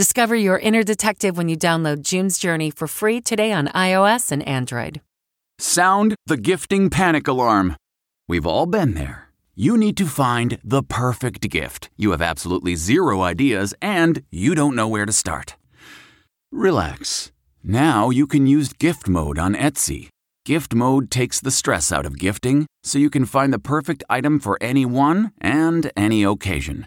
Discover your inner detective when you download June's Journey for free today on iOS and Android. Sound the gifting panic alarm. We've all been there. You need to find the perfect gift. You have absolutely zero ideas and you don't know where to start. Relax. Now you can use gift mode on Etsy. Gift mode takes the stress out of gifting so you can find the perfect item for anyone and any occasion.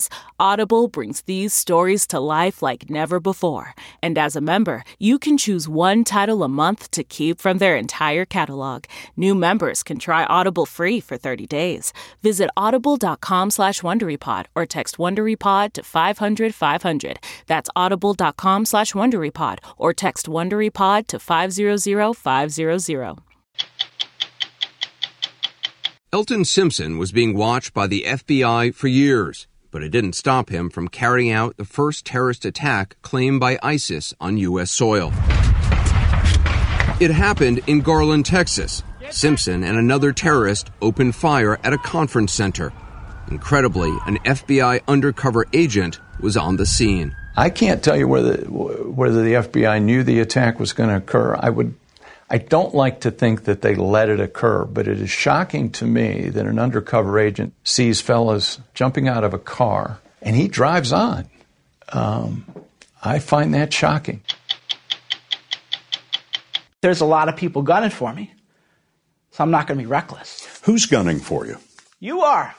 Audible brings these stories to life like never before. And as a member, you can choose one title a month to keep from their entire catalog. New members can try Audible free for 30 days. Visit audible.com slash WonderyPod or text WonderyPod to 500 500. That's audible.com slash WonderyPod or text WonderyPod to 500 500. Elton Simpson was being watched by the FBI for years but it didn't stop him from carrying out the first terrorist attack claimed by ISIS on U.S. soil. It happened in Garland, Texas. Simpson and another terrorist opened fire at a conference center. Incredibly, an FBI undercover agent was on the scene. I can't tell you whether whether the FBI knew the attack was going to occur. I would I don't like to think that they let it occur, but it is shocking to me that an undercover agent sees fellas jumping out of a car and he drives on. Um, I find that shocking. There's a lot of people gunning for me, so I'm not going to be reckless. Who's gunning for you? You are.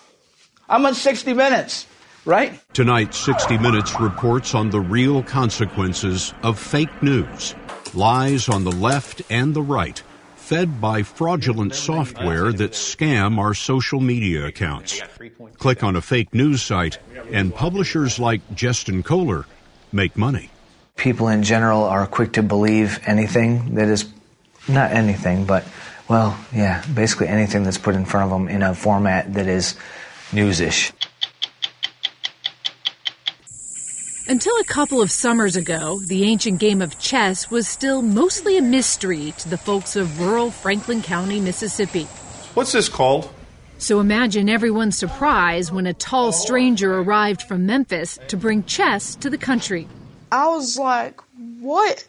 I'm on 60 Minutes, right? Tonight, 60 Minutes reports on the real consequences of fake news lies on the left and the right, fed by fraudulent software that scam our social media accounts. Click on a fake news site, and publishers like Justin Coler make money. People in general are quick to believe anything that is not anything, but well, yeah, basically anything that's put in front of them in a format that is newsish. Until a couple of summers ago, the ancient game of chess was still mostly a mystery to the folks of rural Franklin County, Mississippi. What's this called? So imagine everyone's surprise when a tall stranger arrived from Memphis to bring chess to the country. I was like, what?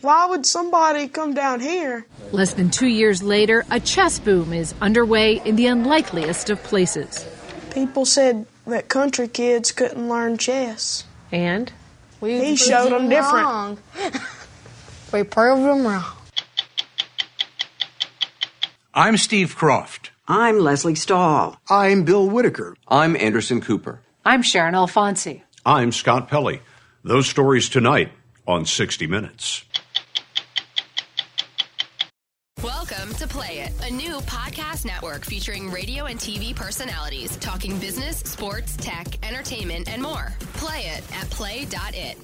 Why would somebody come down here? Less than two years later, a chess boom is underway in the unlikeliest of places. People said that country kids couldn't learn chess. And? We he showed them different. Wrong. we proved them wrong. I'm Steve Kroft. I'm Lesley Stahl. I'm Bill Whitaker. I'm Anderson Cooper. I'm Sharon Alfonsi. I'm Scott Pelley. Those stories tonight on 60 Minutes. Welcome to Play It, a new podcast network featuring radio and TV personalities talking business, sports, tech, entertainment, and more. Play it at play.it.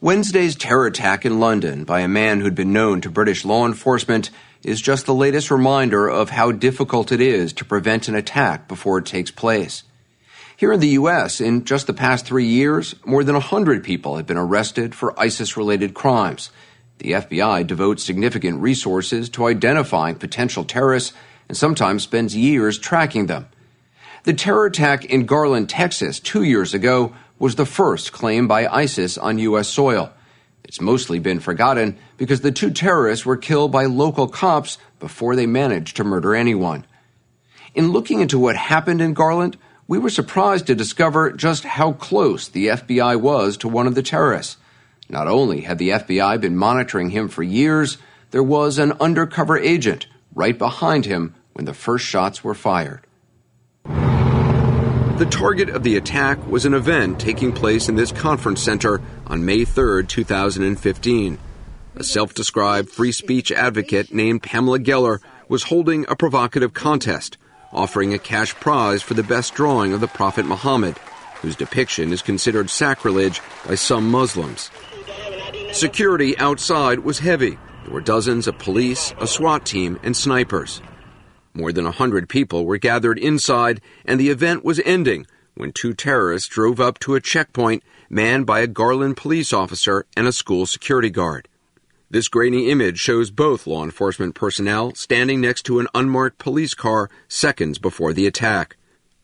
Wednesday's terror attack in London by a man who'd been known to British law enforcement is just the latest reminder of how difficult it is to prevent an attack before it takes place. Here in the U.S., in just the past three years, more than 100 people have been arrested for ISIS related crimes. The FBI devotes significant resources to identifying potential terrorists and sometimes spends years tracking them. The terror attack in Garland, Texas, two years ago was the first claim by ISIS on U.S. soil. It's mostly been forgotten because the two terrorists were killed by local cops before they managed to murder anyone. In looking into what happened in Garland, we were surprised to discover just how close the FBI was to one of the terrorists. Not only had the FBI been monitoring him for years, there was an undercover agent right behind him when the first shots were fired. The target of the attack was an event taking place in this conference center on May 3, 2015. A self described free speech advocate named Pamela Geller was holding a provocative contest, offering a cash prize for the best drawing of the Prophet Muhammad, whose depiction is considered sacrilege by some Muslims. Security outside was heavy. There were dozens of police, a SWAT team, and snipers. More than a hundred people were gathered inside, and the event was ending when two terrorists drove up to a checkpoint manned by a Garland police officer and a school security guard. This grainy image shows both law enforcement personnel standing next to an unmarked police car seconds before the attack.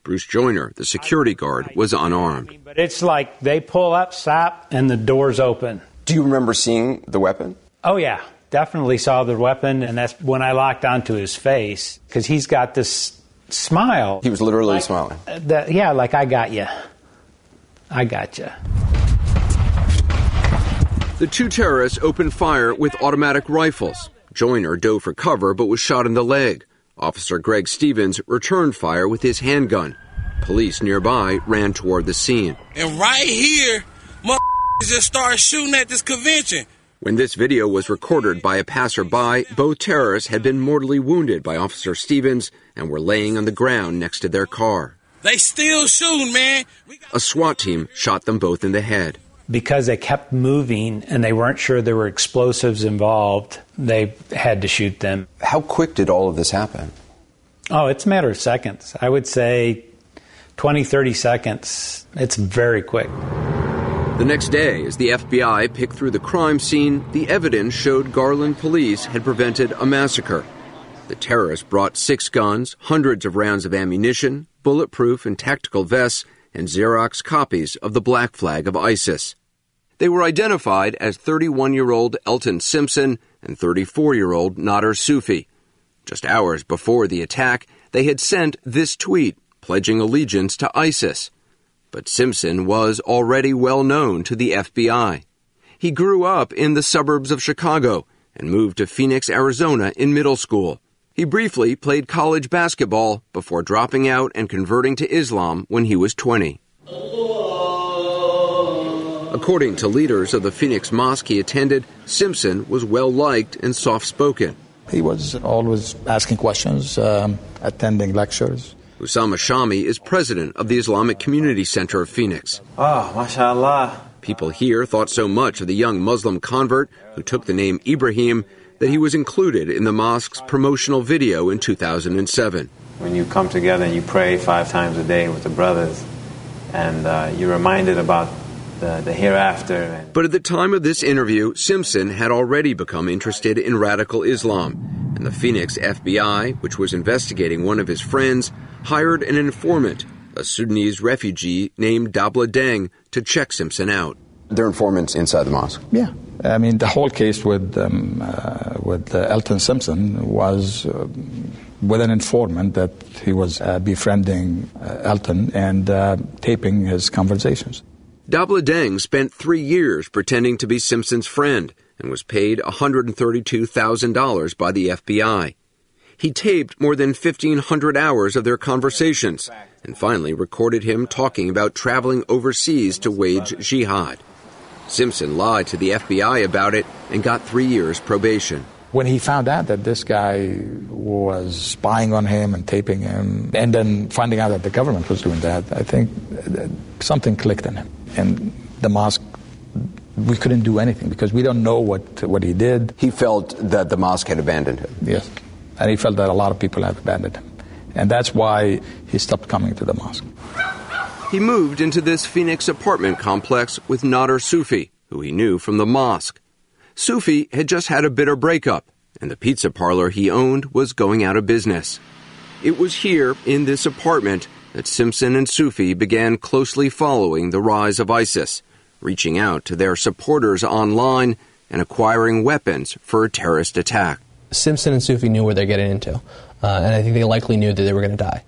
Bruce Joyner, the security guard, was unarmed. But it's like they pull up, stop, and the doors open. Do you remember seeing the weapon? Oh, yeah definitely saw the weapon, and that's when I locked onto his face because he's got this smile. He was literally like, smiling. Uh, that, yeah, like I got you. I got you. The two terrorists opened fire with automatic rifles. Joyner dove for cover but was shot in the leg. Officer Greg Stevens returned fire with his handgun. Police nearby ran toward the scene. And right here, just started shooting at this convention. When this video was recorded by a passerby, both terrorists had been mortally wounded by Officer Stevens and were laying on the ground next to their car. They still shooting, man. A SWAT team shot them both in the head. Because they kept moving and they weren't sure there were explosives involved, they had to shoot them. How quick did all of this happen? Oh, it's a matter of seconds. I would say 20, 30 seconds. It's very quick. The next day, as the FBI picked through the crime scene, the evidence showed Garland police had prevented a massacre. The terrorists brought six guns, hundreds of rounds of ammunition, bulletproof and tactical vests, and Xerox copies of the black flag of ISIS. They were identified as 31 year old Elton Simpson and 34 year old Nadir Soofi. Just hours before the attack, they had sent this tweet pledging allegiance to ISIS. But Simpson was already well known to the FBI. He grew up in the suburbs of Chicago and moved to Phoenix, Arizona in middle school. He briefly played college basketball before dropping out and converting to Islam when he was 20. According to leaders of the Phoenix mosque he attended, Simpson was well liked and soft spoken. He was always asking questions, um, attending lectures. Usama Shami is president of the Islamic Community Center of Phoenix. Oh, mashallah. People here thought so much of the young Muslim convert who took the name Ibrahim that he was included in the mosque's promotional video in 2007. When you come together and you pray five times a day with the brothers, and uh, you're reminded about the, the hereafter. But at the time of this interview, Simpson had already become interested in radical Islam, and the Phoenix FBI, which was investigating one of his friends, hired an informant, a Sudanese refugee named Dabla Deng, to check Simpson out. They're informants inside the mosque. Yeah, I mean the whole case with um, uh, with uh, Elton Simpson was uh, with an informant that he was uh, befriending uh, Elton and uh, taping his conversations. Dabla Deng spent three years pretending to be Simpson's friend and was paid $132,000 by the FBI. He taped more than 1,500 hours of their conversations and finally recorded him talking about traveling overseas to wage jihad. Simpson lied to the FBI about it and got three years probation. When he found out that this guy was spying on him and taping him, and then finding out that the government was doing that, I think something clicked in him. And the mosque we couldn't do anything because we don't know what what he did. He felt that the mosque had abandoned him. Yes and he felt that a lot of people had abandoned him. And that's why he stopped coming to the mosque. He moved into this Phoenix apartment complex with Nadir Soofi, who he knew from the mosque. Soofi had just had a bitter breakup, and the pizza parlor he owned was going out of business. It was here, in this apartment, that Simpson and Soofi began closely following the rise of ISIS, reaching out to their supporters online and acquiring weapons for a terrorist attack. Simpson and Soofi knew where they're getting into, uh, and I think they likely knew that they were going to die.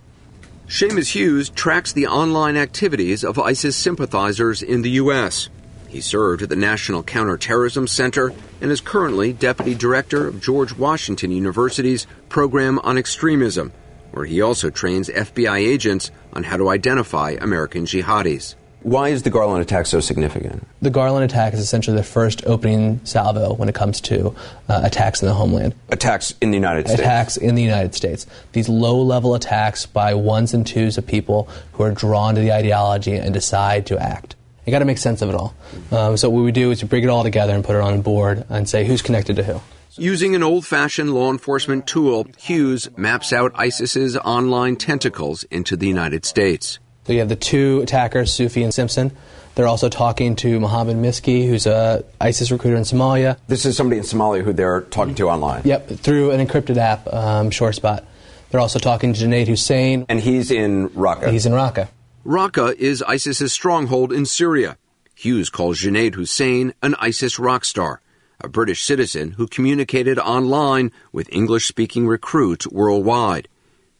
Seamus Hughes tracks the online activities of ISIS sympathizers in the U.S. He served at the National Counterterrorism Center and is currently deputy director of George Washington University's Program on Extremism, where he also trains FBI agents on how to identify American jihadis. Why is the Garland attack so significant? The Garland attack is essentially the first opening salvo when it comes to uh, attacks in the homeland. Attacks in the United States? Attacks in the United States. These low level attacks by ones and twos of people who are drawn to the ideology and decide to act. You got to make sense of it all. Um, so, what we do is we bring it all together and put it on a board and say who's connected to who. Using an old fashioned law enforcement tool, Hughes maps out ISIS's online tentacles into the United States. So you have the two attackers, Soofi and Simpson. They're also talking to Mohammed Miski, who's a ISIS recruiter in Somalia. This is somebody in Somalia who they're talking to online. Yep, through an encrypted app, um, SureSpot. They're also talking to Junaid Hussain. And he's in Raqqa. He's in Raqqa. Raqqa is ISIS's stronghold in Syria. Hughes calls Junaid Hussain an ISIS rock star, a British citizen who communicated online with English speaking recruits worldwide.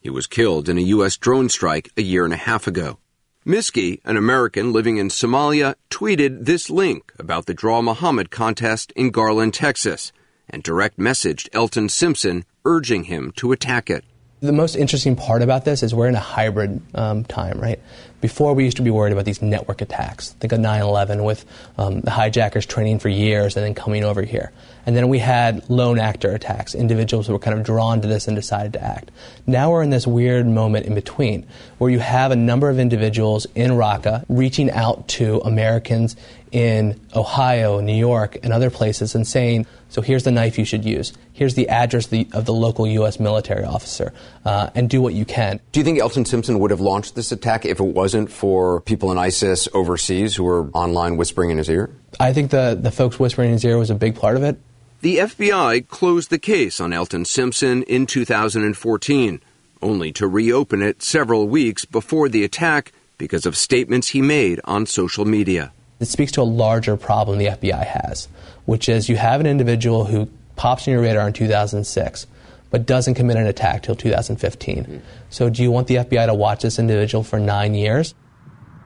He was killed in a U.S. drone strike a year and a half ago. Miski, an American living in Somalia, tweeted this link about the Draw Muhammad contest in Garland, Texas, and direct messaged Elton Simpson urging him to attack it. The most interesting part about this is we're in a hybrid um, time, right? Before we used to be worried about these network attacks. Think of 9 11 with um, the hijackers training for years and then coming over here. And then we had lone actor attacks, individuals who were kind of drawn to this and decided to act. Now we're in this weird moment in between where you have a number of individuals in Raqqa reaching out to Americans in Ohio, New York, and other places and saying, so here's the knife you should use. Here's the address of the, of the local U.S. military officer, uh, and do what you can. Do you think Elton Simpson would have launched this attack if it wasn't for people in ISIS overseas who were online whispering in his ear? I think the, the folks whispering in his ear was a big part of it. The FBI closed the case on Elton Simpson in 2014, only to reopen it several weeks before the attack because of statements he made on social media. It speaks to a larger problem the FBI has, which is you have an individual who pops on your radar in 2006 but doesn't commit an attack till 2015. Mm-hmm. So, do you want the FBI to watch this individual for nine years?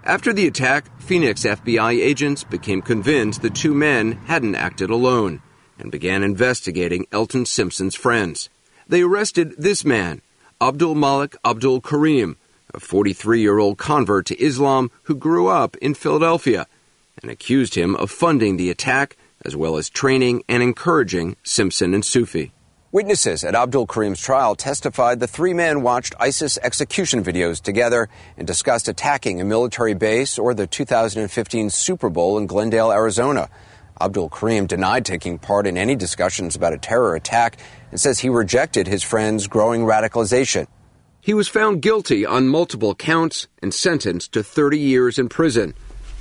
After the attack, Phoenix FBI agents became convinced the two men hadn't acted alone and began investigating Elton Simpson's friends. They arrested this man, Abdul Malik Abdul Kareem, a 43 year old convert to Islam who grew up in Philadelphia, and accused him of funding the attack as well as training and encouraging Simpson and Soofi. Witnesses at Abdul Kareem's trial testified the three men watched ISIS execution videos together and discussed attacking a military base or the 2015 Super Bowl in Glendale, Arizona. Abdul Kareem denied taking part in any discussions about a terror attack and says he rejected his friend's growing radicalization. He was found guilty on multiple counts and sentenced to 30 years in prison.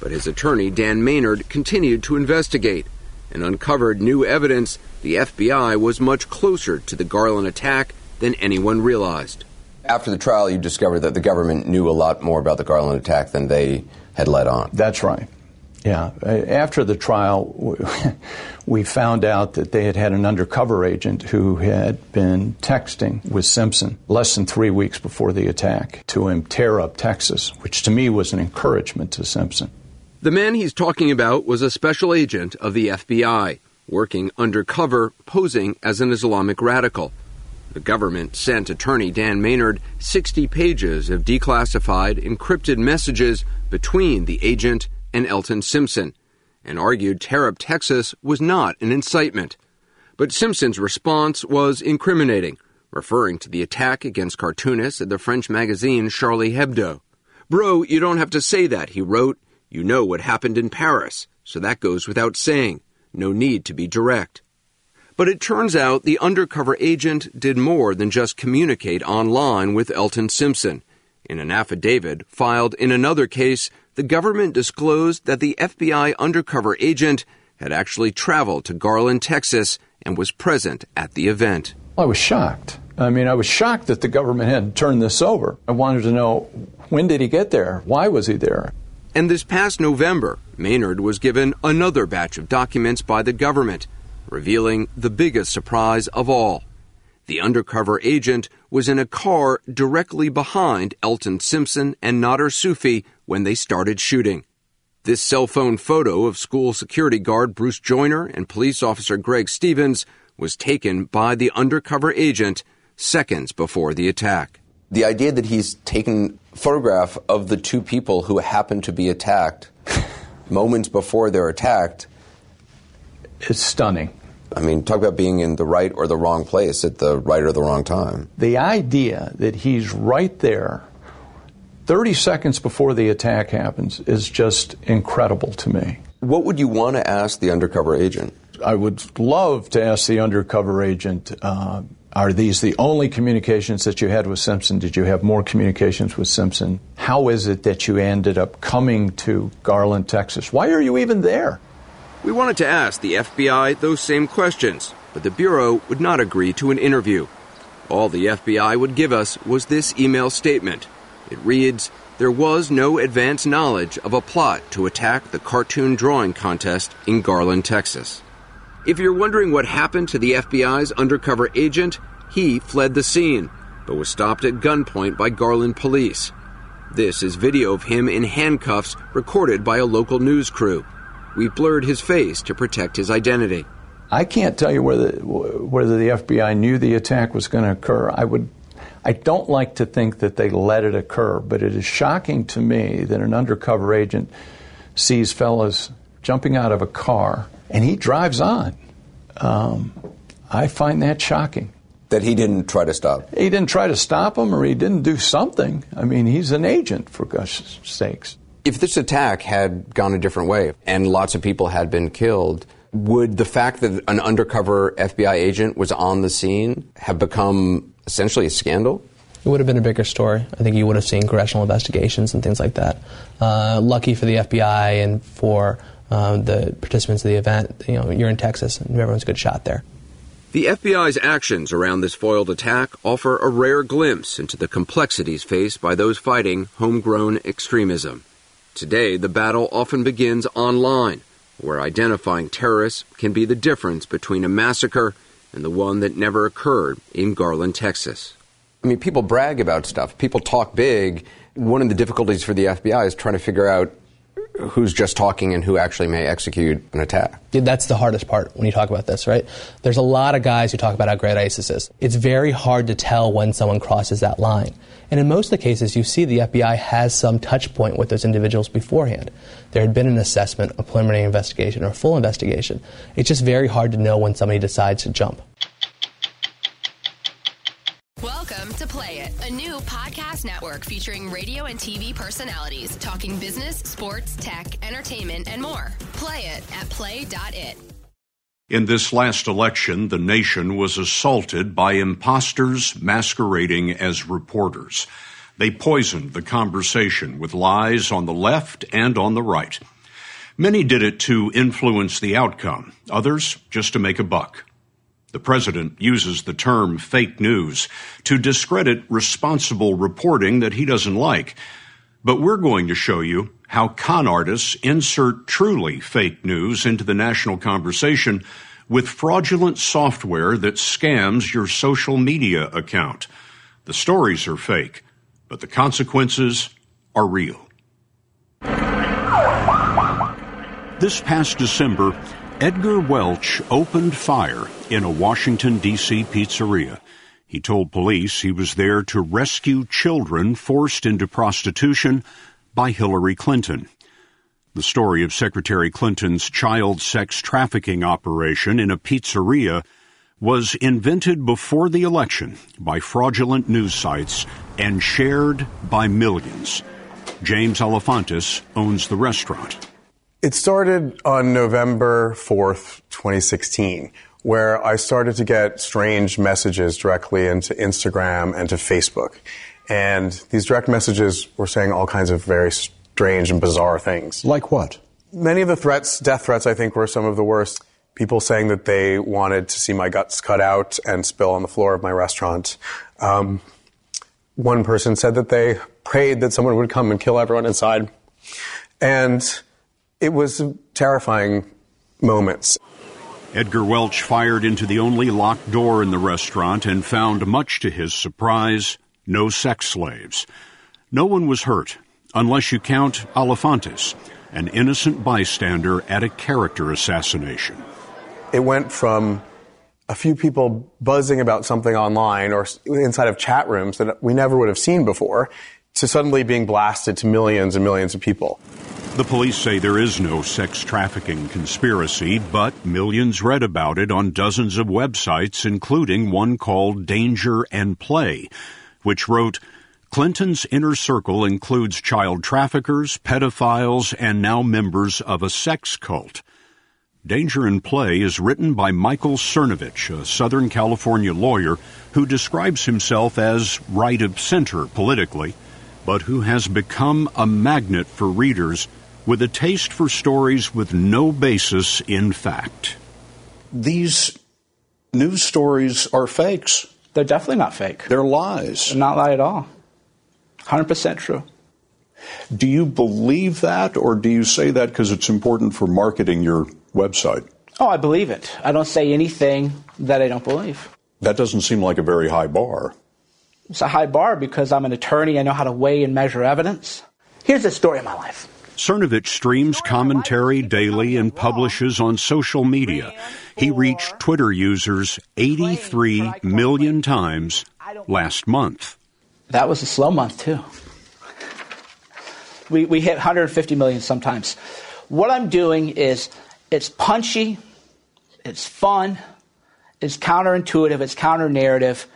But his attorney, Dan Maynard, continued to investigate and uncovered new evidence the FBI was much closer to the Garland attack than anyone realized. After the trial, you discovered that the government knew a lot more about the Garland attack than they had let on. That's right. Yeah. After the trial, we found out that they had had an undercover agent who had been texting with Simpson less than three weeks before the attack to him tear up Texas, which to me was an encouragement to Simpson. The man he's talking about was a special agent of the FBI, working undercover, posing as an Islamic radical. The government sent attorney Dan Maynard 60 pages of declassified, encrypted messages between the agent and Elton Simpson, and argued Up Texas was not an incitement. But Simpson's response was incriminating, referring to the attack against cartoonists at the French magazine Charlie Hebdo. Bro, you don't have to say that, he wrote. You know what happened in Paris, so that goes without saying. No need to be direct. But it turns out the undercover agent did more than just communicate online with Elton Simpson. In an affidavit filed in another case, the government disclosed that the FBI undercover agent had actually traveled to Garland, Texas, and was present at the event. I was shocked. I mean, I was shocked that the government had turned this over. I wanted to know when did he get there? Why was he there? And this past November, Maynard was given another batch of documents by the government, revealing the biggest surprise of all. The undercover agent was in a car directly behind Elton Simpson and Nadir Soofi when they started shooting. This cell phone photo of school security guard Bruce Joyner and police officer Greg Stevens was taken by the undercover agent seconds before the attack. The idea that he's taken photograph of the two people who happen to be attacked moments before they're attacked is stunning. I mean, talk about being in the right or the wrong place at the right or the wrong time. The idea that he's right there 30 seconds before the attack happens is just incredible to me. What would you want to ask the undercover agent? I would love to ask the undercover agent uh, are these the only communications that you had with Simpson? Did you have more communications with Simpson? How is it that you ended up coming to Garland, Texas? Why are you even there? We wanted to ask the FBI those same questions, but the Bureau would not agree to an interview. All the FBI would give us was this email statement. It reads There was no advance knowledge of a plot to attack the cartoon drawing contest in Garland, Texas. If you're wondering what happened to the FBI's undercover agent, he fled the scene, but was stopped at gunpoint by Garland police. This is video of him in handcuffs recorded by a local news crew. We blurred his face to protect his identity. I can't tell you whether whether the FBI knew the attack was going to occur. I would I don't like to think that they let it occur, but it is shocking to me that an undercover agent sees fellas jumping out of a car and he drives on. Um, I find that shocking. That he didn't try to stop. He didn't try to stop him, or he didn't do something. I mean, he's an agent, for gosh sakes. If this attack had gone a different way and lots of people had been killed, would the fact that an undercover FBI agent was on the scene have become essentially a scandal? It would have been a bigger story. I think you would have seen congressional investigations and things like that. Uh, lucky for the FBI and for uh, the participants of the event, you know, you're in Texas and everyone's a good shot there. The FBI's actions around this foiled attack offer a rare glimpse into the complexities faced by those fighting homegrown extremism. Today, the battle often begins online, where identifying terrorists can be the difference between a massacre and the one that never occurred in Garland, Texas. I mean, people brag about stuff, people talk big. One of the difficulties for the FBI is trying to figure out who's just talking and who actually may execute an attack. That's the hardest part when you talk about this, right? There's a lot of guys who talk about how great ISIS is. It's very hard to tell when someone crosses that line. And in most of the cases, you see the FBI has some touch point with those individuals beforehand. There had been an assessment, a preliminary investigation, or a full investigation. It's just very hard to know when somebody decides to jump. Network featuring radio and TV personalities talking business, sports, tech, entertainment, and more. Play it at play.it. In this last election, the nation was assaulted by imposters masquerading as reporters. They poisoned the conversation with lies on the left and on the right. Many did it to influence the outcome, others just to make a buck. The president uses the term fake news to discredit responsible reporting that he doesn't like. But we're going to show you how con artists insert truly fake news into the national conversation with fraudulent software that scams your social media account. The stories are fake, but the consequences are real. This past December, Edgar Welch opened fire in a Washington, D.C. pizzeria. He told police he was there to rescue children forced into prostitution by Hillary Clinton. The story of Secretary Clinton's child sex trafficking operation in a pizzeria was invented before the election by fraudulent news sites and shared by millions. James Alefantis owns the restaurant. It started on November 4th, 2016, where I started to get strange messages directly into Instagram and to Facebook. And these direct messages were saying all kinds of very strange and bizarre things. Like what? Many of the threats, death threats, I think, were some of the worst. People saying that they wanted to see my guts cut out and spill on the floor of my restaurant. Um, one person said that they prayed that someone would come and kill everyone inside. And it was terrifying moments. Edgar Welch fired into the only locked door in the restaurant and found, much to his surprise, no sex slaves. No one was hurt, unless you count Alefantis, an innocent bystander at a character assassination. It went from a few people buzzing about something online or inside of chat rooms that we never would have seen before to suddenly being blasted to millions and millions of people. The police say there is no sex trafficking conspiracy, but millions read about it on dozens of websites, including one called Danger and Play, which wrote, Clinton's inner circle includes child traffickers, pedophiles, and now members of a sex cult. Danger and Play is written by Michael Cernovich, a Southern California lawyer who describes himself as right of center politically, but who has become a magnet for readers with a taste for stories with no basis in fact. These news stories are fakes. They're definitely not fake. They're lies. They're not lie at all. 100% true. Do you believe that, or do you say that because it's important for marketing your website? Oh, I believe it. I don't say anything that I don't believe. That doesn't seem like a very high bar. It's a high bar because I'm an attorney. I know how to weigh and measure evidence. Here's the story of my life. Cernovich streams commentary daily and publishes on social media. He reached Twitter users 83 million times last month. That was a slow month, too. We, we hit 150 million sometimes. What I'm doing is it's punchy, it's fun, it's counterintuitive, it's counter narrative,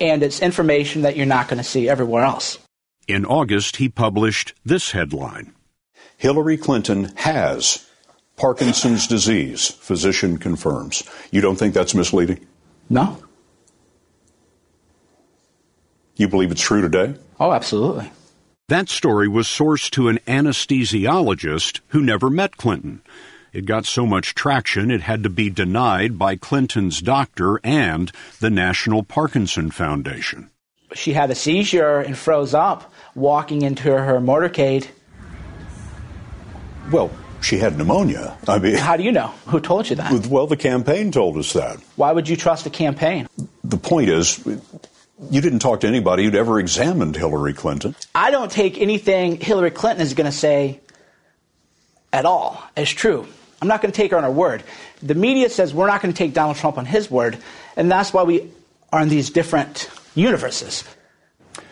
and it's information that you're not going to see everywhere else. In August, he published this headline Hillary Clinton has Parkinson's disease, physician confirms. You don't think that's misleading? No. You believe it's true today? Oh, absolutely. That story was sourced to an anesthesiologist who never met Clinton. It got so much traction it had to be denied by Clinton's doctor and the National Parkinson Foundation. She had a seizure and froze up walking into her motorcade. Well, she had pneumonia. I mean, how do you know? Who told you that? Well, the campaign told us that. Why would you trust a campaign? The point is, you didn't talk to anybody who'd ever examined Hillary Clinton. I don't take anything Hillary Clinton is going to say at all as true. I'm not going to take her on her word. The media says we're not going to take Donald Trump on his word, and that's why we are in these different universes.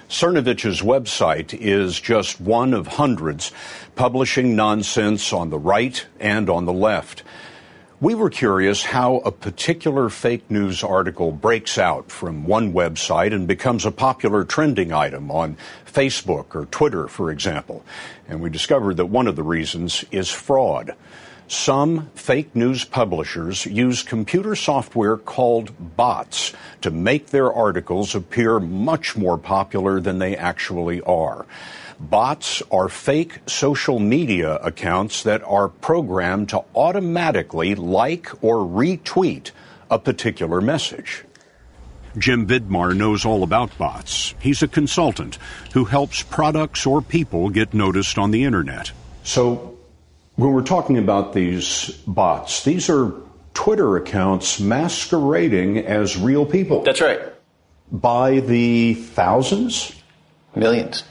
Cernovich's website is just one of hundreds publishing nonsense on the right and on the left. We were curious how a particular fake news article breaks out from one website and becomes a popular trending item on Facebook or Twitter, for example. And we discovered that one of the reasons is fraud. Some fake news publishers use computer software called bots to make their articles appear much more popular than they actually are. Bots are fake social media accounts that are programmed to automatically like or retweet a particular message. Jim Vidmar knows all about bots. He's a consultant who helps products or people get noticed on the internet. So, when we're talking about these bots, these are Twitter accounts masquerading as real people. That's right. By the thousands? Millions.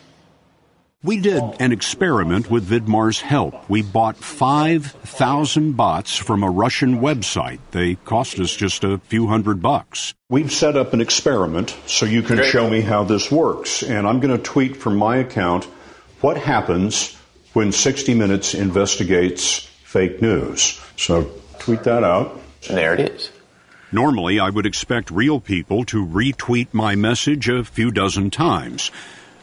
We did an experiment with Vidmar's help. We bought 5,000 bots from a Russian website. They cost us just a few hundred bucks. We've set up an experiment so you can Great. show me how this works. And I'm going to tweet from my account what happens when 60 Minutes investigates fake news. So tweet that out. And there it is. Normally, I would expect real people to retweet my message a few dozen times.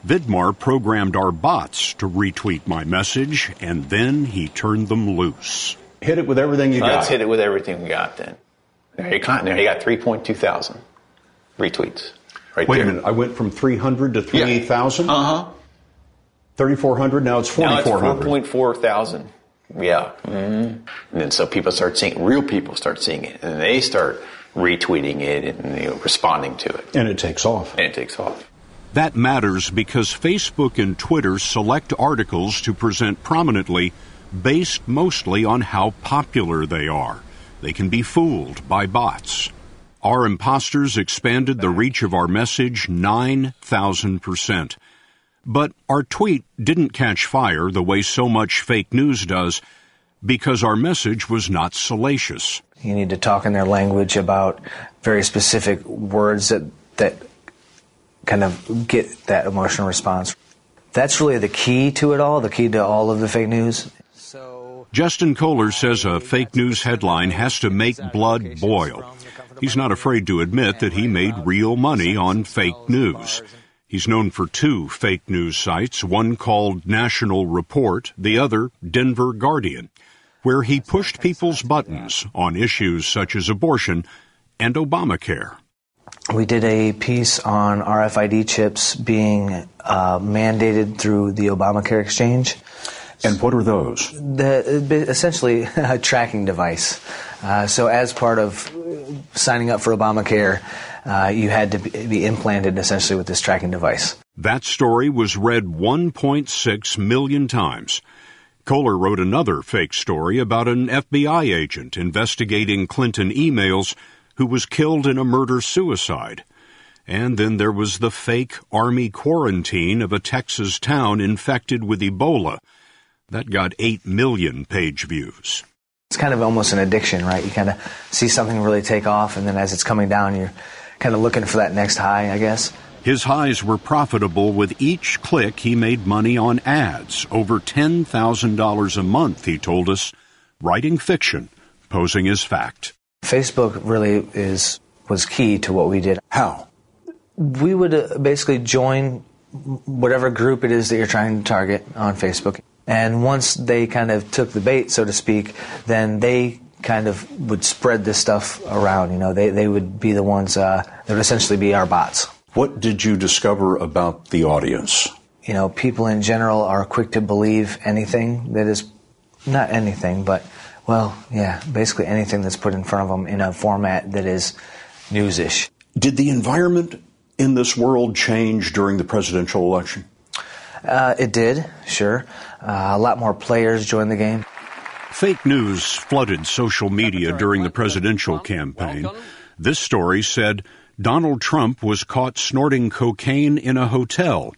Vidmar programmed our bots to retweet my message, and then he turned them loose. Hit it with everything you Let's got. hit it with everything we got then. There you got, there you got 3.2 thousand retweets. Right Wait there. a minute. I went from 300 to 3,000? Uh huh. 3,400, now it's Now it's 4,400. 4.4 thousand. Yeah. hmm And then so people start seeing, real people start seeing it, and they start retweeting it and you know, responding to it. And it takes off. And it takes off. That matters because Facebook and Twitter select articles to present prominently based mostly on how popular they are. They can be fooled by bots. Our imposters expanded the reach of our message 9,000%. But our tweet didn't catch fire the way so much fake news does because our message was not salacious. You need to talk in their language about very specific words that that kind of get that emotional response. That's really the key to it all, the key to all of the fake news. Justin Coler says a fake news headline has to make blood boil. He's not afraid to admit that he made real money on fake news. He's known for two fake news sites, one called National Report, the other Denver Guardian, where he pushed people's buttons on issues such as abortion and Obamacare. We did a piece on RFID chips being uh, mandated through the Obamacare exchange. And what are those? The, essentially a tracking device. Uh, so, as part of signing up for Obamacare, uh, you had to be, be implanted essentially with this tracking device. That story was read 1.6 million times. Coler wrote another fake story about an FBI agent investigating Clinton emails who was killed in a murder suicide. And then there was the fake army quarantine of a Texas town infected with Ebola. That got 8 million page views. It's kind of almost an addiction, right? You kind of see something really take off, and then as it's coming down, you're kind of looking for that next high, I guess. His highs were profitable with each click he made money on ads, over $10,000 a month, he told us, writing fiction, posing as fact. Facebook really is was key to what we did. How? We would uh, basically join whatever group it is that you're trying to target on Facebook. And once they kind of took the bait, so to speak, then they kind of would spread this stuff around. You know, they, they would be the ones uh, that would essentially be our bots. What did you discover about the audience? You know, people in general are quick to believe anything that is not anything, but well, yeah, basically anything that's put in front of them in a format that is newsish. Did the environment in this world change during the presidential election? Uh, it did, sure. Uh, a lot more players joined the game. Fake news flooded social media during the presidential campaign. This story said Donald Trump was caught snorting cocaine in a hotel.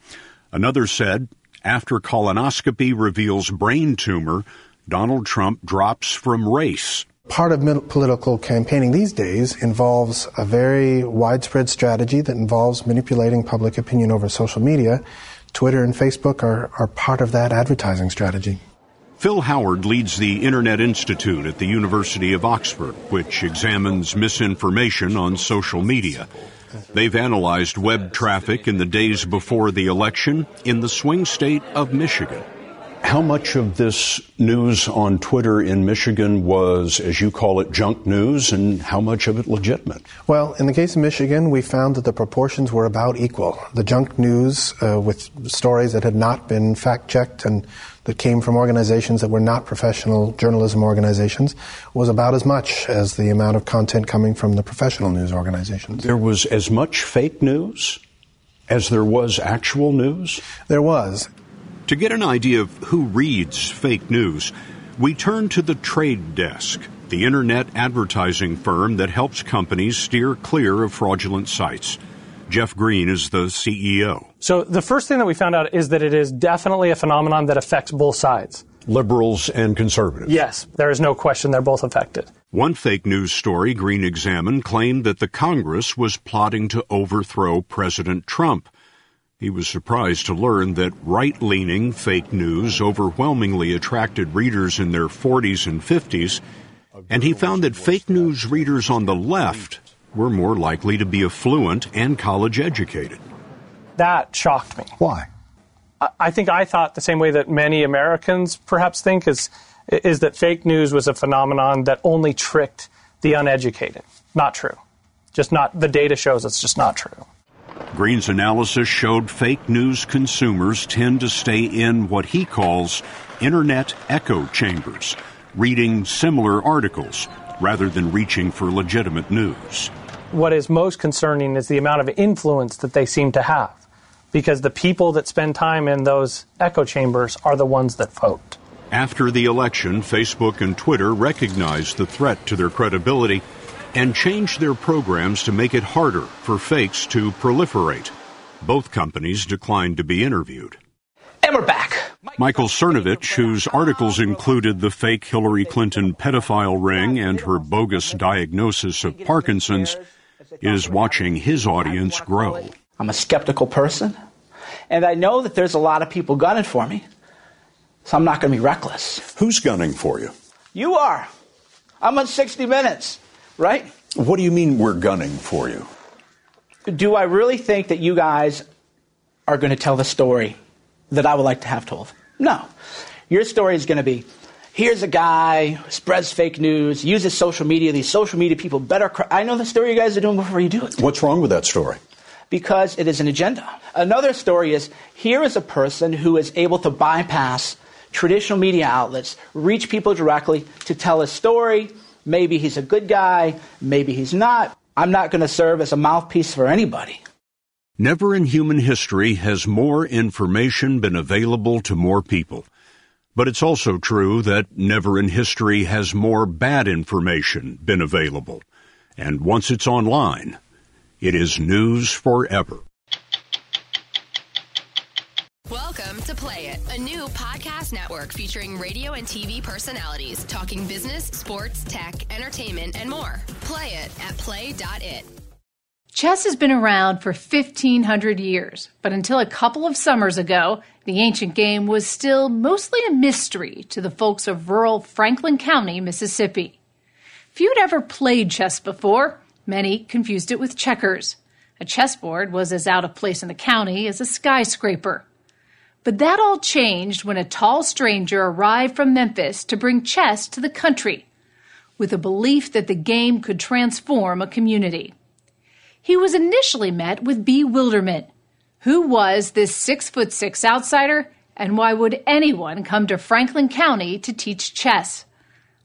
Another said, after colonoscopy reveals brain tumor, Donald Trump drops from race. Part of political campaigning these days involves a very widespread strategy that involves manipulating public opinion over social media. Twitter and Facebook are, are part of that advertising strategy. Phil Howard leads the Internet Institute at the University of Oxford, which examines misinformation on social media. They've analyzed web traffic in the days before the election in the swing state of Michigan. How much of this news on Twitter in Michigan was, as you call it, junk news, and how much of it legitimate? Well, in the case of Michigan, we found that the proportions were about equal. The junk news uh, with stories that had not been fact checked and that came from organizations that were not professional journalism organizations was about as much as the amount of content coming from the professional news organizations. There was as much fake news as there was actual news? There was. To get an idea of who reads fake news, we turn to the Trade Desk, the internet advertising firm that helps companies steer clear of fraudulent sites. Jeff Green is the CEO. So the first thing that we found out is that it is definitely a phenomenon that affects both sides. Liberals and conservatives. Yes, there is no question they're both affected. One fake news story Green examined claimed that the Congress was plotting to overthrow President Trump. He was surprised to learn that right leaning fake news overwhelmingly attracted readers in their 40s and 50s, and he found that fake news readers on the left were more likely to be affluent and college educated. That shocked me. Why? I think I thought the same way that many Americans perhaps think is is that fake news was a phenomenon that only tricked the uneducated. Not true. Just not the data shows it's just not true. Green's analysis showed fake news consumers tend to stay in what he calls internet echo chambers, reading similar articles rather than reaching for legitimate news. What is most concerning is the amount of influence that they seem to have, because the people that spend time in those echo chambers are the ones that vote. After the election, Facebook and Twitter recognized the threat to their credibility and changed their programs to make it harder for fakes to proliferate. Both companies declined to be interviewed. And we're back. Michael Cernovich, whose articles included the fake Hillary Clinton pedophile ring and her bogus diagnosis of Parkinson's, is watching his audience grow. I'm a skeptical person, and I know that there's a lot of people gunning for me, so I'm not going to be reckless. Who's gunning for you? You are. I'm on 60 Minutes, right? What do you mean we're gunning for you? Do I really think that you guys are going to tell the story that I would like to have told? No. Your story is going to be here's a guy spreads fake news, uses social media. These social media people better. Cr- I know the story you guys are doing before you do it. What's wrong with that story? Because it is an agenda. Another story is here is a person who is able to bypass traditional media outlets, reach people directly to tell a story. Maybe he's a good guy, maybe he's not. I'm not going to serve as a mouthpiece for anybody. Never in human history has more information been available to more people. But it's also true that never in history has more bad information been available. And once it's online, it is news forever. Welcome to Play It, a new podcast network featuring radio and TV personalities talking business, sports, tech, entertainment, and more. Play it at play.it. Chess has been around for 1500 years, but until a couple of summers ago, the ancient game was still mostly a mystery to the folks of rural Franklin County, Mississippi. Few you'd ever played chess before, many confused it with checkers. A chessboard was as out of place in the county as a skyscraper. But that all changed when a tall stranger arrived from Memphis to bring chess to the country, with a belief that the game could transform a community. He was initially met with bewilderment. Who was this six foot six outsider, and why would anyone come to Franklin County to teach chess?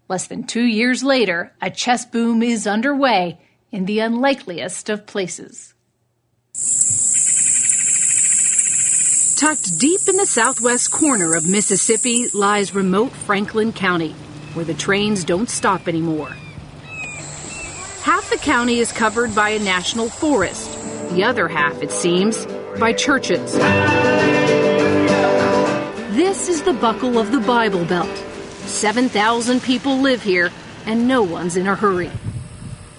Less than two years later, a chess boom is underway in the unlikeliest of places. Tucked deep in the southwest corner of Mississippi lies remote Franklin County, where the trains don't stop anymore. Half the county is covered by a national forest, the other half, it seems, by churches. This is the buckle of the Bible Belt. 7,000 people live here, and no one's in a hurry.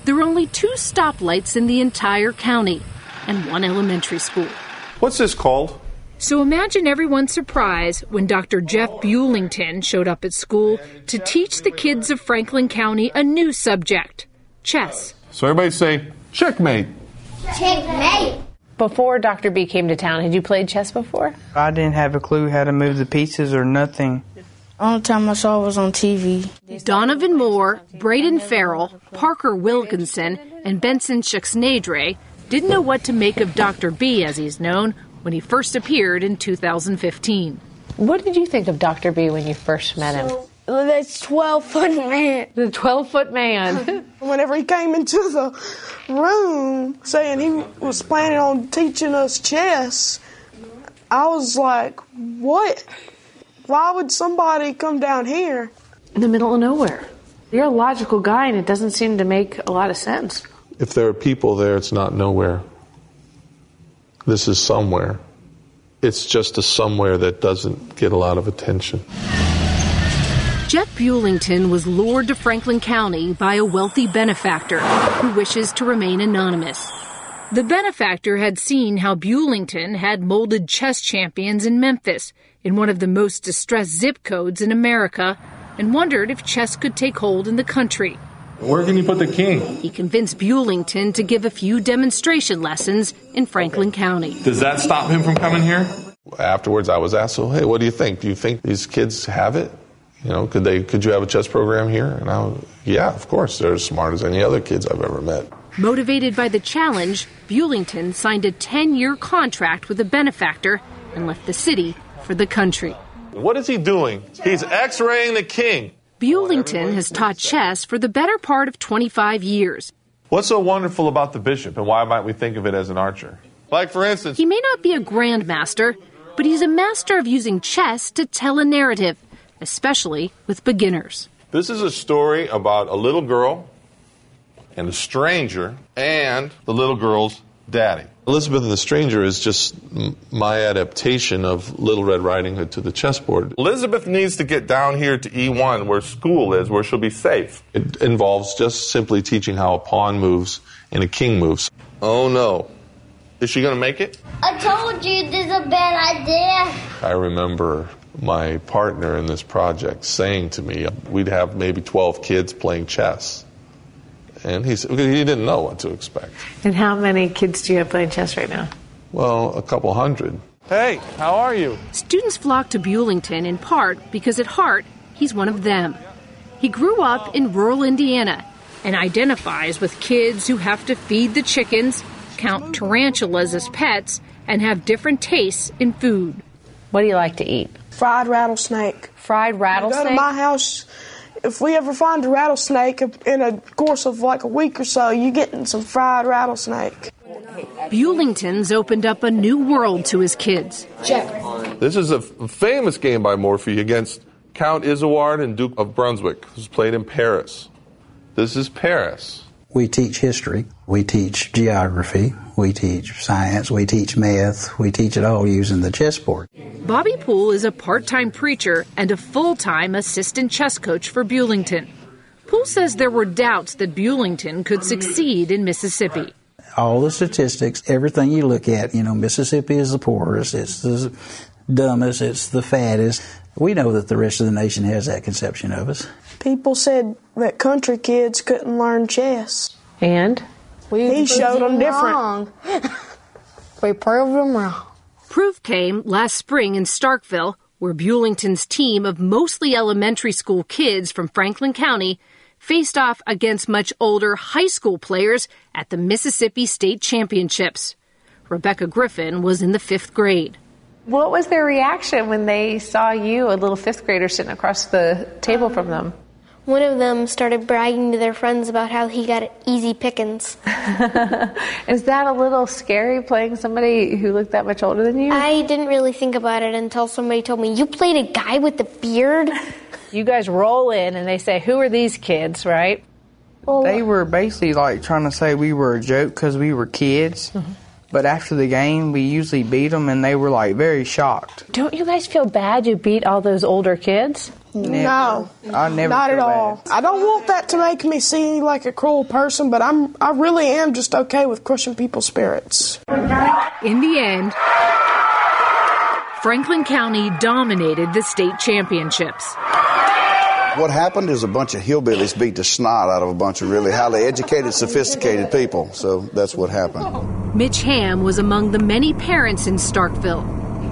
There are only two stoplights in the entire county and one elementary school. What's this called? So imagine everyone's surprise when Dr. Jeff Bulington showed up at school to teach the kids of Franklin County a new subject chess. So everybody say, checkmate. Checkmate. Before Dr. B came to town, had you played chess before? I didn't have a clue how to move the pieces or nothing. Only time I saw was on TV. Donovan Moore, Braden Farrell, Parker Wilkinson, and Benson Shuxnadre didn't know what to make of Dr. B, as he's known, when he first appeared in 2015. What did you think of Dr. B when you first met him? That's 12 foot man. The 12 foot man. Whenever he came into the room saying he was planning on teaching us chess, I was like, what? Why would somebody come down here? In the middle of nowhere. You're a logical guy, and it doesn't seem to make a lot of sense. If there are people there, it's not nowhere. This is somewhere. It's just a somewhere that doesn't get a lot of attention. Jeff Bulington was lured to Franklin County by a wealthy benefactor who wishes to remain anonymous. The benefactor had seen how Bulington had molded chess champions in Memphis, in one of the most distressed zip codes in America, and wondered if chess could take hold in the country. Where can you put the king? He convinced Bulington to give a few demonstration lessons in Franklin County. Does that stop him from coming here? Afterwards, I was asked, "So, hey, what do you think? Do you think these kids have it? You know, could they? Could you have a chess program here?" And I, was, yeah, of course, they're as smart as any other kids I've ever met. Motivated by the challenge, Bulington signed a 10 year contract with a benefactor and left the city for the country. What is he doing? He's x raying the king. Bulington has taught chess for the better part of 25 years. What's so wonderful about the bishop, and why might we think of it as an archer? Like, for instance, He may not be a grandmaster, but he's a master of using chess to tell a narrative, especially with beginners. this is a story about a little girl and a stranger and the little girl's daddy. Elizabeth and the Stranger is just my adaptation of Little Red Riding Hood to the chessboard. Elizabeth needs to get down here to E1 where school is, where she'll be safe. It involves just simply teaching how a pawn moves and a king moves. Oh no. Is she going to make it? I told you this is a bad idea. I remember my partner in this project saying to me, we'd have maybe 12 kids playing chess. And he, said, he didn't know what to expect. And how many kids do you have playing chess right now? Well, a couple hundred. Hey, how are you? Students flock to Bulington in part because at heart, he's one of them. He grew up in rural Indiana and identifies with kids who have to feed the chickens, count tarantulas as pets, and have different tastes in food. What do you like to eat? Fried rattlesnake. Fried rattlesnake. Go rattlesnake? to my house. If we ever find a rattlesnake in a course of like a week or so, you're getting some fried rattlesnake. Bulington's opened up a new world to his kids. This is a f- famous game by Morphy against Count Isouard and Duke of Brunswick. This was played in Paris. This is Paris. We teach history, we teach geography, we teach science, we teach math, we teach it all using the chessboard. Bobby Poole is a part time preacher and a full time assistant chess coach for Bulington. Poole says there were doubts that Bulington could succeed in Mississippi. All the statistics, everything you look at, you know, Mississippi is the poorest, it's the dumbest, it's the fattest. We know that the rest of the nation has that conception of us. People said that country kids couldn't learn chess. And? he showed them different. Wrong. we proved them wrong. Proof came last spring in Starkville, where Bulington's team of mostly elementary school kids from Franklin County faced off against much older high school players at the Mississippi State Championships. Rebecca Griffin was in the fifth grade. What was their reaction when they saw you, a little fifth grader, sitting across the table from them? One of them started bragging to their friends about how he got easy pickings. Is that a little scary playing somebody who looked that much older than you? I didn't really think about it until somebody told me, You played a guy with a beard? You guys roll in and they say, Who are these kids, right? They were basically like trying to say we were a joke because we were kids. Mm-hmm. But after the game, we usually beat them, and they were like very shocked. Don't you guys feel bad you beat all those older kids? No, I never not at feel all. I don't want that to make me seem like a cruel person, but I'm I really am just okay with crushing people's spirits. In the end, Franklin County dominated the state championships. What happened is a bunch of hillbillies beat the snot out of a bunch of really highly educated, sophisticated people. So that's what happened. Mitch Ham was among the many parents in Starkville.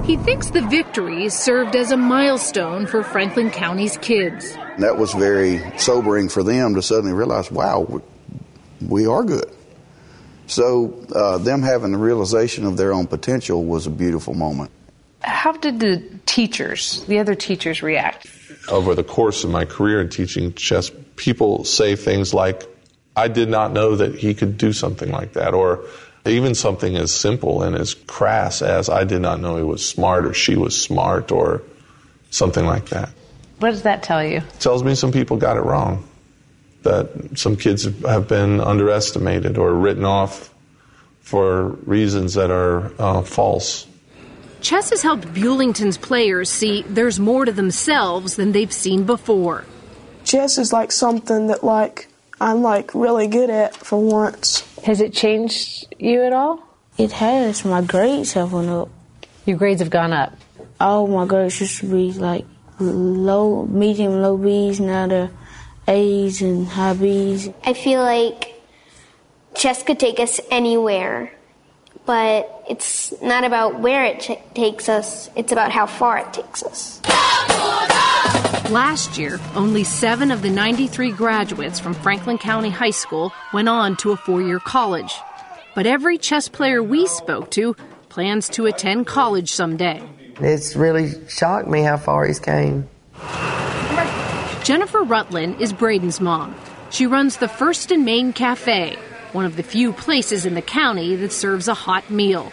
He thinks the victory served as a milestone for Franklin County's kids. That was very sobering for them to suddenly realize, wow, we- we are good. So uh, them having the realization of their own potential was a beautiful moment. How did the teachers, the other teachers, react? Over the course of my career in teaching chess, people say things like, I did not know that he could do something like that, or even something as simple and as crass as, I did not know he was smart, or she was smart, or something like that. What does that tell you? It tells me some people got it wrong. That some kids have been underestimated or written off for reasons that are uh, false. Chess has helped Bulington's players see there's more to themselves than they've seen before. Chess is like something that like I'm like really good at for once. Has it changed you at all? It has. My grades have went up. Your grades have gone up. All my grades used to be like low, medium, low B's. Now they're A's and high B's. I feel like chess could take us anywhere, but it's not about where it ch- takes us, it's about how far it takes us. Last year, only seven of the 93 graduates from Franklin County High School went on to a four year college. But every chess player we spoke to plans to attend college someday. It's really shocked me how far he's came. Jennifer Rutland is Braden's mom. She runs the First and Main Cafe, one of the few places in the county that serves a hot meal.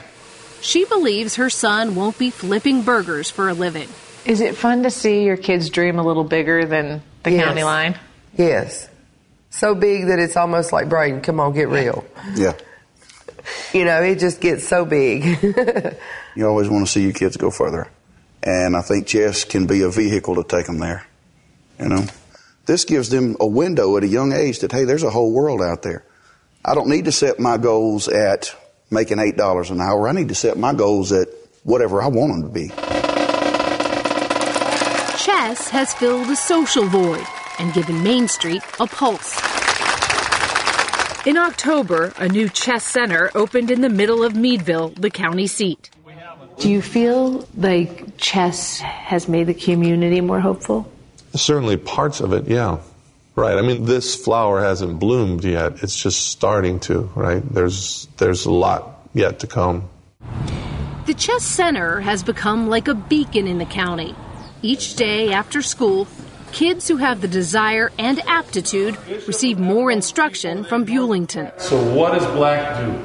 She believes her son won't be flipping burgers for a living. Is it fun to see your kids dream a little bigger than the Yes. county line? Yes. So big that it's almost like Braden, come on, get real. Yeah. You know, it just gets so big. You always want to see your kids go further. And I think chess can be a vehicle to take them there. You know, this gives them a window at a young age that, hey, there's a whole world out there. I don't need to set my goals at making $8 an hour. I need to set my goals at whatever I want them to be. Chess has filled a social void and given Main Street a pulse. In October, a new chess center opened in the middle of Meadville, the county seat. Do you feel like chess has made the community more hopeful? Certainly parts of it, yeah. Right. I mean, this flower hasn't bloomed yet. It's just starting to, right? There's there's a lot yet to come. The Chess Center has become like a beacon in the county. Each day after school, kids who have the desire and aptitude receive more instruction from Bulington. So what does black do?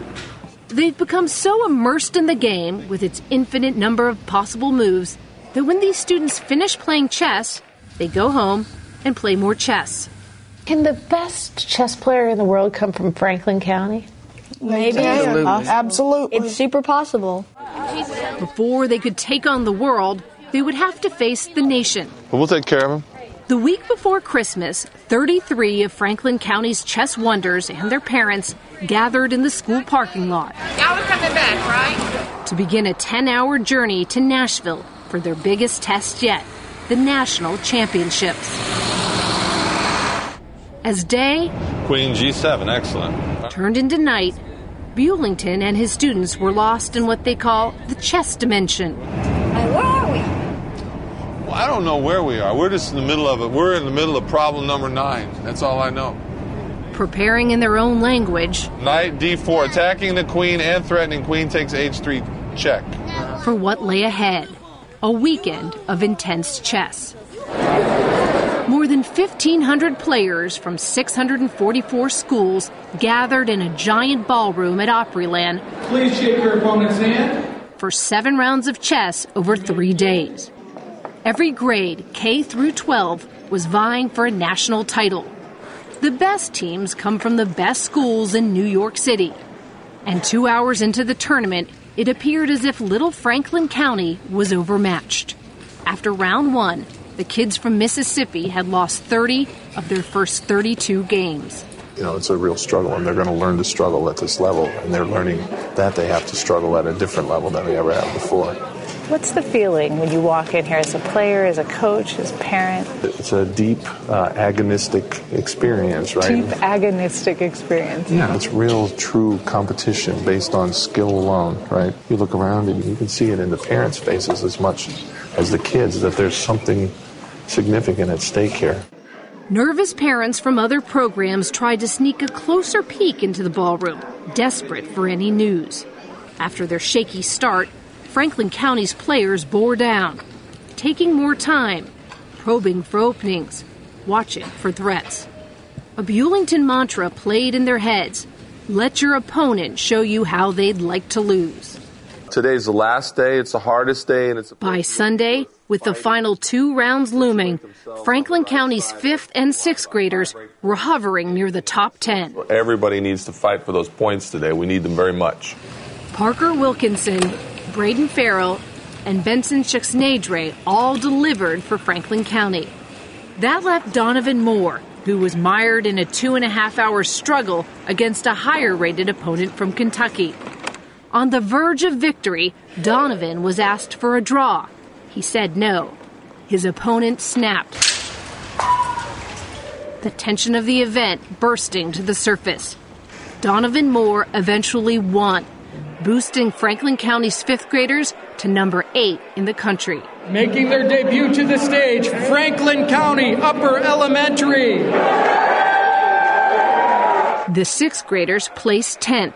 They've become so immersed in the game with its infinite number of possible moves that when these students finish playing chess, they go home and play more chess. Can the best chess player in the world come from Franklin County? Maybe. Absolutely. Absolutely. It's super possible. Before they could take on the world, they would have to face the nation. But we'll take care of them. The week before Christmas, 33 of Franklin County's chess wonders and their parents gathered in the school parking lot Y'all are coming back, right? to begin a 10 hour journey to Nashville for their biggest test yet the national championships. As day Queen G7, excellent. turned into night, Bulington and his students were lost in what they call the chess dimension. where are we? Well, I don't know where we are. We're just in the middle of it. We're in the middle of problem number nine. That's all I know. Preparing in their own language Knight D4, attacking the queen and threatening queen takes H3 check. for what lay ahead a weekend of intense chess. More than 1,500 players from 644 schools gathered in a giant ballroom at Opryland Please shake your opponent's hand. for seven rounds of chess over three days. Every grade, K through 12, was vying for a national title. The best teams come from the best schools in New York City. And two hours into the tournament, it appeared as if Little Franklin County was overmatched. After round one, the kids from Mississippi had lost 30 of their first 32 games. You know, it's a real struggle, and they're going to learn to struggle at this level, and they're learning that they have to struggle at a different level than they ever have before. What's the feeling when you walk in here as a player, as a coach, as a parent? It's a deep, uh, agonistic experience, right? Deep agonistic experience. Yeah, it's real, true competition based on skill alone, right? You look around and you can see it in the parents' faces as much as the kids that there's something significant at stake here. Nervous parents from other programs tried to sneak a closer peek into the ballroom, desperate for any news. After their shaky start, Franklin County's players bore down, taking more time, probing for openings, watching for threats. A Bulington mantra played in their heads let your opponent show you how they'd like to lose. Today's the last day, it's the hardest day, and it's By Sunday, with the final two rounds looming, Franklin County's fifth and sixth graders were hovering near the top 10. everybody needs to fight for those points today. We need them very much. Parker Wilkinson, Braden Farrell, and Benson Chuxnadre all delivered for Franklin County. That left Donovan Moore, who was mired in a two and a half hour struggle against a higher rated opponent from Kentucky. On the verge of victory, Donovan was asked for a draw. He said no. His opponent snapped. The tension of the event bursting to the surface. Donovan Moore eventually won, boosting Franklin County's fifth graders to number eight in the country. Making their debut to the stage, Franklin County Upper Elementary. The sixth graders placed 10th,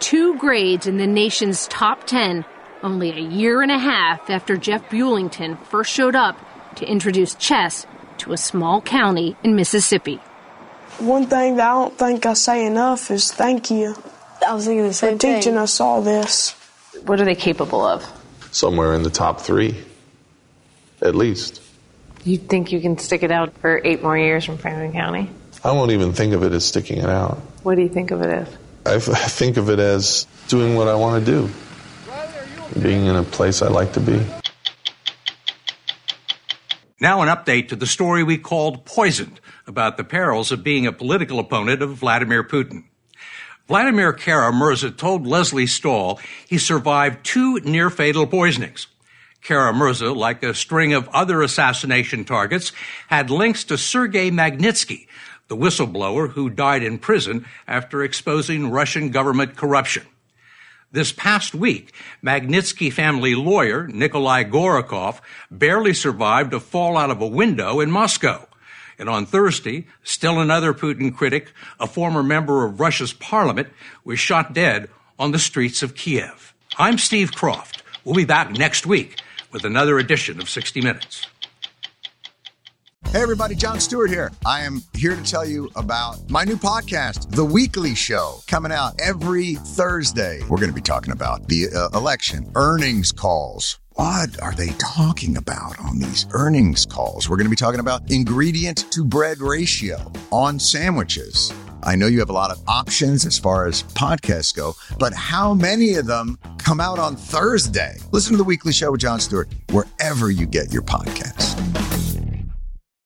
two grades in the nation's top 10, only a year and a half after Jeff Bulington first showed up to introduce chess to a small county in Mississippi. One thing that I don't think I say enough is thank you. I was thinking the same for teaching thing. us all this. What are they capable of? Somewhere in the top three, at least. You think you can stick it out for eight more years from Franklin County? I won't even think of it as sticking it out. What do you think of it as? I, f- I think of it as doing what I want to do, being in a place I like to be. Now, an update to the story we called Poisoned about the perils of being a political opponent of Vladimir Putin. Vladimir Kara-Murza told Lesley Stahl he survived two near fatal poisonings. Kara-Murza, like a string of other assassination targets, had links to Sergei Magnitsky, the whistleblower who died in prison after exposing Russian government corruption. This past week, Magnitsky family lawyer Nikolai Gorokhov barely survived a fall out of a window in Moscow. And on Thursday, still another Putin critic, a former member of Russia's parliament, was shot dead on the streets of Kiev. I'm Steve Kroft. We'll be back next week with another edition of 60 Minutes. Hey, everybody, Jon Stewart here. I am here to tell you about my new podcast, The Weekly Show, coming out every Thursday. We're going to be talking about the uh, election, earnings calls. What are they talking about on these earnings calls? We're going to be talking about ingredient to bread ratio on sandwiches. I know you have a lot of options as far as podcasts go, but how many of them come out on Thursday? Listen to The Weekly Show with Jon Stewart wherever you get your podcasts.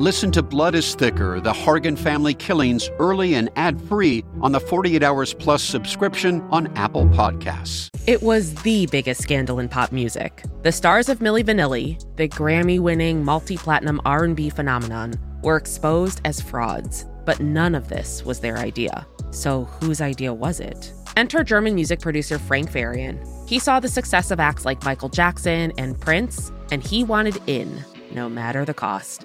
Listen to Blood is Thicker The Hargan Family Killings early and ad free on the 48 Hours Plus subscription on Apple Podcasts. It was the biggest scandal in pop music. The stars of Milli Vanilli, the Grammy-winning multi-platinum R&B phenomenon, were exposed as frauds. But none of this was their idea. So whose idea was it? Enter German music producer Frank Farian. He saw the success of acts like Michael Jackson and Prince, and he wanted in, no matter the cost.